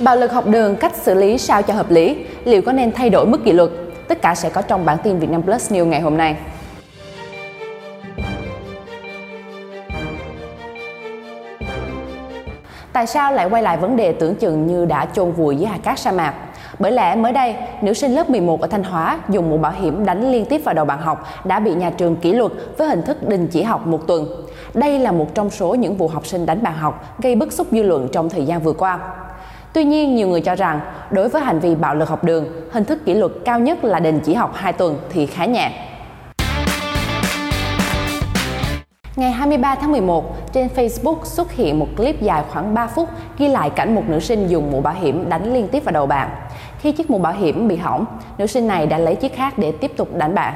Bạo lực học đường, cách xử lý sao cho hợp lý, liệu có nên thay đổi mức kỷ luật? Tất cả sẽ có trong bản tin Việt Nam Plus News ngày hôm nay. Tại sao lại quay lại vấn đề tưởng chừng như đã chôn vùi dưới hạt cát sa mạc? Bởi lẽ mới đây, nữ sinh lớp 11 ở Thanh Hóa dùng mũ bảo hiểm đánh liên tiếp vào đầu bạn học đã bị nhà trường kỷ luật với hình thức đình chỉ học một tuần. Đây là một trong số những vụ học sinh đánh bạn học gây bức xúc dư luận trong thời gian vừa qua. Tuy nhiên, nhiều người cho rằng đối với hành vi bạo lực học đường, hình thức kỷ luật cao nhất là đình chỉ học 2 tuần thì khá nhẹ. Ngày 23 tháng 11, trên Facebook xuất hiện một clip dài khoảng 3 phút ghi lại cảnh một nữ sinh dùng mũ bảo hiểm đánh liên tiếp vào đầu bạn. Khi chiếc mũ bảo hiểm bị hỏng, nữ sinh này đã lấy chiếc khác để tiếp tục đánh bạn.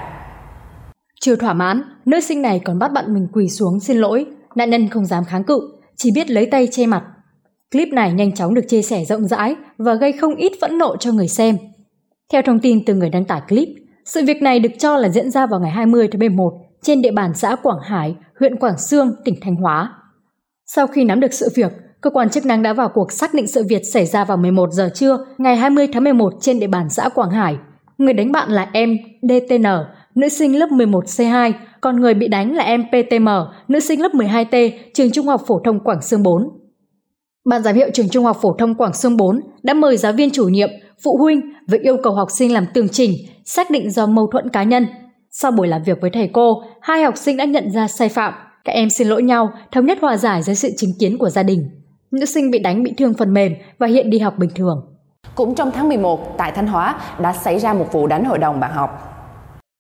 Chưa thỏa mãn, nữ sinh này còn bắt bạn mình quỳ xuống xin lỗi. Nạn nhân không dám kháng cự, chỉ biết lấy tay che mặt. Clip này nhanh chóng được chia sẻ rộng rãi và gây không ít phẫn nộ cho người xem. Theo thông tin từ người đăng tải clip, sự việc này được cho là diễn ra vào ngày 20 tháng 11 trên địa bàn xã Quảng Hải, huyện Quảng Sương, tỉnh Thanh Hóa. Sau khi nắm được sự việc, cơ quan chức năng đã vào cuộc xác định sự việc xảy ra vào 11 giờ trưa ngày 20 tháng 11 trên địa bàn xã Quảng Hải. Người đánh bạn là em DTN, nữ sinh lớp 11C2, còn người bị đánh là em PTM, nữ sinh lớp 12T, trường Trung học phổ thông Quảng Sương 4. Ban giám hiệu trường Trung học phổ thông Quảng Sương 4 đã mời giáo viên chủ nhiệm, phụ huynh với yêu cầu học sinh làm tường trình, xác định do mâu thuẫn cá nhân. Sau buổi làm việc với thầy cô, hai học sinh đã nhận ra sai phạm. Các em xin lỗi nhau, thống nhất hòa giải dưới sự chứng kiến của gia đình. Nữ sinh bị đánh bị thương phần mềm và hiện đi học bình thường. Cũng trong tháng 11, tại Thanh Hóa đã xảy ra một vụ đánh hội đồng bạn học.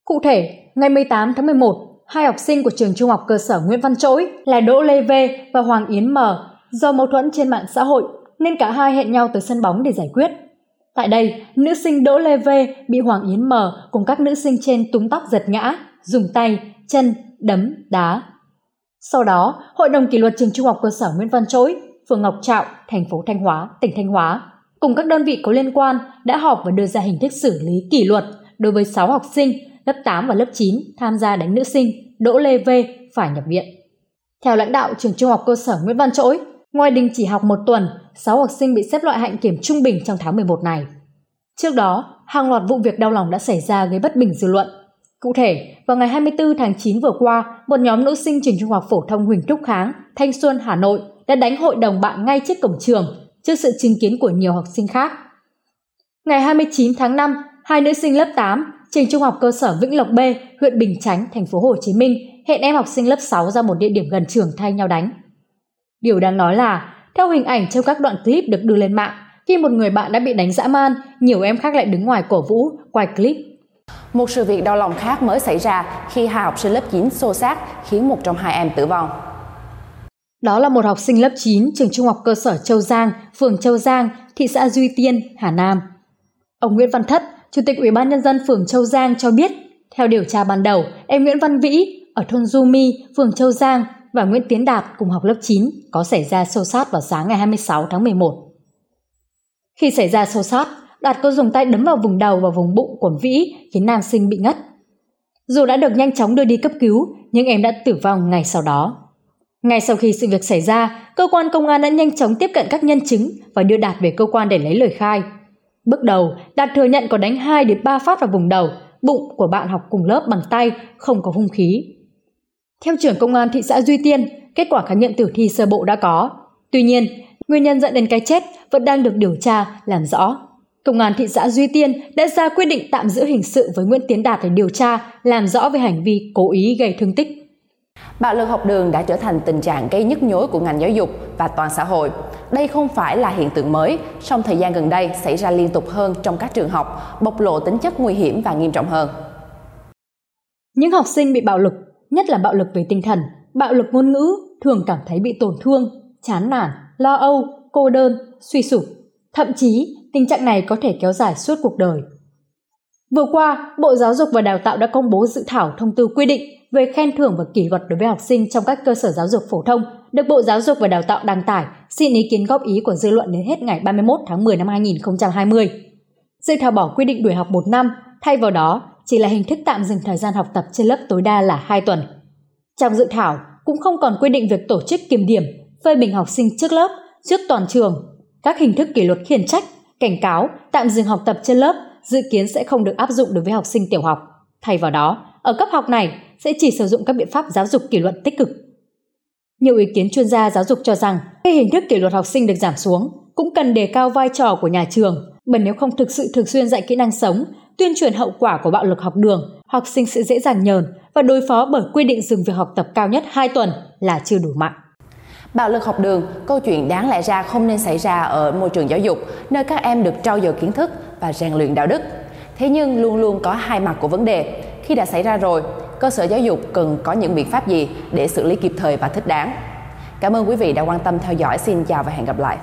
Cụ thể, ngày 18 tháng 11, hai học sinh của trường trung học cơ sở Nguyễn Văn Trỗi là Đỗ Lê V và Hoàng Yến M do mâu thuẫn trên mạng xã hội nên cả hai hẹn nhau tới sân bóng để giải quyết. Tại đây, nữ sinh Đỗ Lê V bị Hoàng Yến M cùng các nữ sinh trên túm tóc giật ngã, dùng tay, chân, đấm, đá. Sau đó, Hội đồng kỷ luật trường Trung học cơ sở Nguyễn Văn Trỗi, phường Ngọc Trạo, thành phố Thanh Hóa, tỉnh Thanh Hóa, cùng các đơn vị có liên quan đã họp và đưa ra hình thức xử lý kỷ luật đối với 6 học sinh lớp 8 và lớp 9 tham gia đánh nữ sinh Đỗ Lê V phải nhập viện. Theo lãnh đạo trường Trung học cơ sở Nguyễn Văn Trỗi, Ngoài đình chỉ học một tuần, 6 học sinh bị xếp loại hạnh kiểm trung bình trong tháng 11 này. Trước đó, hàng loạt vụ việc đau lòng đã xảy ra gây bất bình dư luận. Cụ thể, vào ngày 24 tháng 9 vừa qua, một nhóm nữ sinh trường trung học phổ thông Huỳnh Trúc Kháng, Thanh Xuân, Hà Nội đã đánh hội đồng bạn ngay trước cổng trường, trước sự chứng kiến của nhiều học sinh khác. Ngày 29 tháng 5, hai nữ sinh lớp 8, trường trung học cơ sở Vĩnh Lộc B, huyện Bình Chánh, thành phố Hồ Chí Minh hẹn em học sinh lớp 6 ra một địa điểm gần trường thay nhau đánh. Điều đáng nói là, theo hình ảnh trong các đoạn clip được đưa lên mạng, khi một người bạn đã bị đánh dã man, nhiều em khác lại đứng ngoài cổ vũ, quay clip. Một sự việc đau lòng khác mới xảy ra khi hai học sinh lớp 9 xô xát khiến một trong hai em tử vong. Đó là một học sinh lớp 9 trường trung học cơ sở Châu Giang, phường Châu Giang, thị xã Duy Tiên, Hà Nam. Ông Nguyễn Văn Thất, Chủ tịch Ủy ban nhân dân phường Châu Giang cho biết, theo điều tra ban đầu, em Nguyễn Văn Vĩ ở thôn Du Mi, phường Châu Giang và Nguyễn Tiến Đạt cùng học lớp 9 có xảy ra xô xát vào sáng ngày 26 tháng 11. Khi xảy ra xô xát, Đạt có dùng tay đấm vào vùng đầu và vùng bụng của Vĩ khiến nam sinh bị ngất. Dù đã được nhanh chóng đưa đi cấp cứu, nhưng em đã tử vong ngày sau đó. Ngay sau khi sự việc xảy ra, cơ quan công an đã nhanh chóng tiếp cận các nhân chứng và đưa Đạt về cơ quan để lấy lời khai. Bước đầu, Đạt thừa nhận có đánh 2 đến 3 phát vào vùng đầu, bụng của bạn học cùng lớp bằng tay, không có hung khí. Theo trưởng công an thị xã Duy Tiên, kết quả khám nghiệm tử thi sơ bộ đã có. Tuy nhiên, nguyên nhân dẫn đến cái chết vẫn đang được điều tra, làm rõ. Công an thị xã Duy Tiên đã ra quyết định tạm giữ hình sự với Nguyễn Tiến Đạt để điều tra, làm rõ về hành vi cố ý gây thương tích. Bạo lực học đường đã trở thành tình trạng gây nhức nhối của ngành giáo dục và toàn xã hội. Đây không phải là hiện tượng mới, song thời gian gần đây xảy ra liên tục hơn trong các trường học, bộc lộ tính chất nguy hiểm và nghiêm trọng hơn. Những học sinh bị bạo lực nhất là bạo lực về tinh thần, bạo lực ngôn ngữ thường cảm thấy bị tổn thương, chán nản, lo âu, cô đơn, suy sụp. Thậm chí, tình trạng này có thể kéo dài suốt cuộc đời. Vừa qua, Bộ Giáo dục và Đào tạo đã công bố dự thảo thông tư quy định về khen thưởng và kỷ luật đối với học sinh trong các cơ sở giáo dục phổ thông được Bộ Giáo dục và Đào tạo đăng tải, xin ý kiến góp ý của dư luận đến hết ngày 31 tháng 10 năm 2020. Dự thảo bỏ quy định đuổi học một năm, thay vào đó chỉ là hình thức tạm dừng thời gian học tập trên lớp tối đa là 2 tuần. Trong dự thảo cũng không còn quy định việc tổ chức kiểm điểm, phê bình học sinh trước lớp, trước toàn trường. Các hình thức kỷ luật khiển trách, cảnh cáo, tạm dừng học tập trên lớp dự kiến sẽ không được áp dụng đối với học sinh tiểu học. Thay vào đó, ở cấp học này sẽ chỉ sử dụng các biện pháp giáo dục kỷ luật tích cực. Nhiều ý kiến chuyên gia giáo dục cho rằng khi hình thức kỷ luật học sinh được giảm xuống, cũng cần đề cao vai trò của nhà trường, bởi nếu không thực sự thường xuyên dạy kỹ năng sống, tuyên truyền hậu quả của bạo lực học đường, học sinh sẽ dễ dàng nhờn và đối phó bởi quy định dừng việc học tập cao nhất 2 tuần là chưa đủ mạnh. Bạo lực học đường, câu chuyện đáng lẽ ra không nên xảy ra ở môi trường giáo dục, nơi các em được trau dồi kiến thức và rèn luyện đạo đức. Thế nhưng luôn luôn có hai mặt của vấn đề. Khi đã xảy ra rồi, cơ sở giáo dục cần có những biện pháp gì để xử lý kịp thời và thích đáng. Cảm ơn quý vị đã quan tâm theo dõi. Xin chào và hẹn gặp lại.